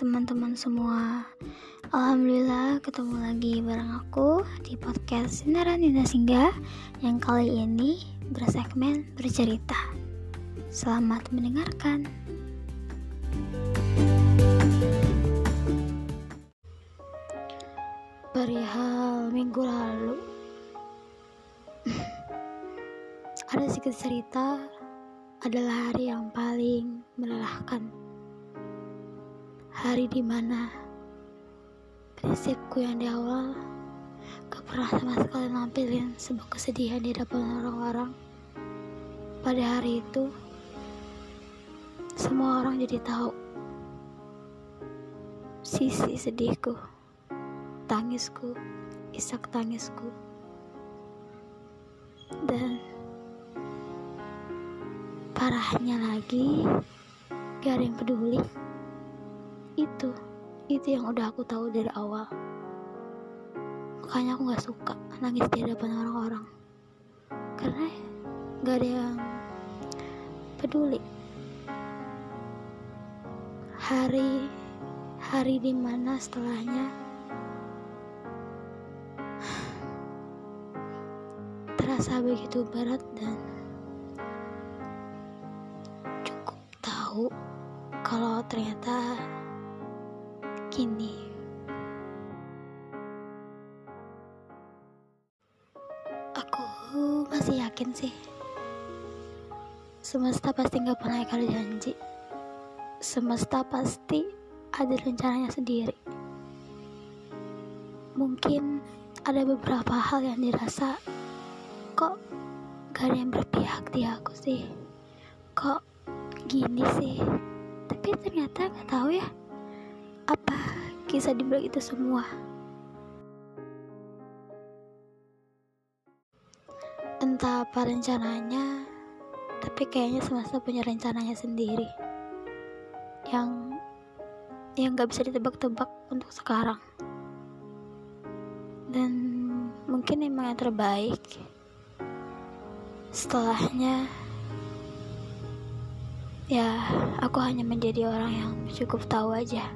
teman-teman semua. Alhamdulillah ketemu lagi bareng aku di podcast Sinaran Dinda Singgah Yang kali ini bersegmen bercerita. Selamat mendengarkan. Perihal minggu lalu Ada sedikit cerita adalah hari yang paling melelahkan hari di mana prinsipku yang di awal gak pernah sama sekali nampilin sebuah kesedihan di depan orang-orang. Pada hari itu semua orang jadi tahu sisi sedihku tangisku isak tangisku. Dan parahnya lagi gak ada yang peduli itu. Itu yang udah aku tahu dari awal. Makanya aku gak suka nangis di depan orang-orang. Karena gak ada yang peduli. Hari hari di mana setelahnya. Terasa begitu berat dan cukup tahu kalau ternyata gini aku masih yakin sih semesta pasti nggak pernah kali janji. Semesta pasti ada rencananya sendiri. Mungkin ada beberapa hal yang dirasa kok gak ada yang berpihak di aku sih. Kok gini sih? Tapi ternyata nggak tahu ya apa kisah di balik itu semua? Entah apa rencananya tapi kayaknya semesta punya rencananya sendiri. Yang yang gak bisa ditebak-tebak untuk sekarang. Dan mungkin emang yang terbaik setelahnya ya aku hanya menjadi orang yang cukup tahu aja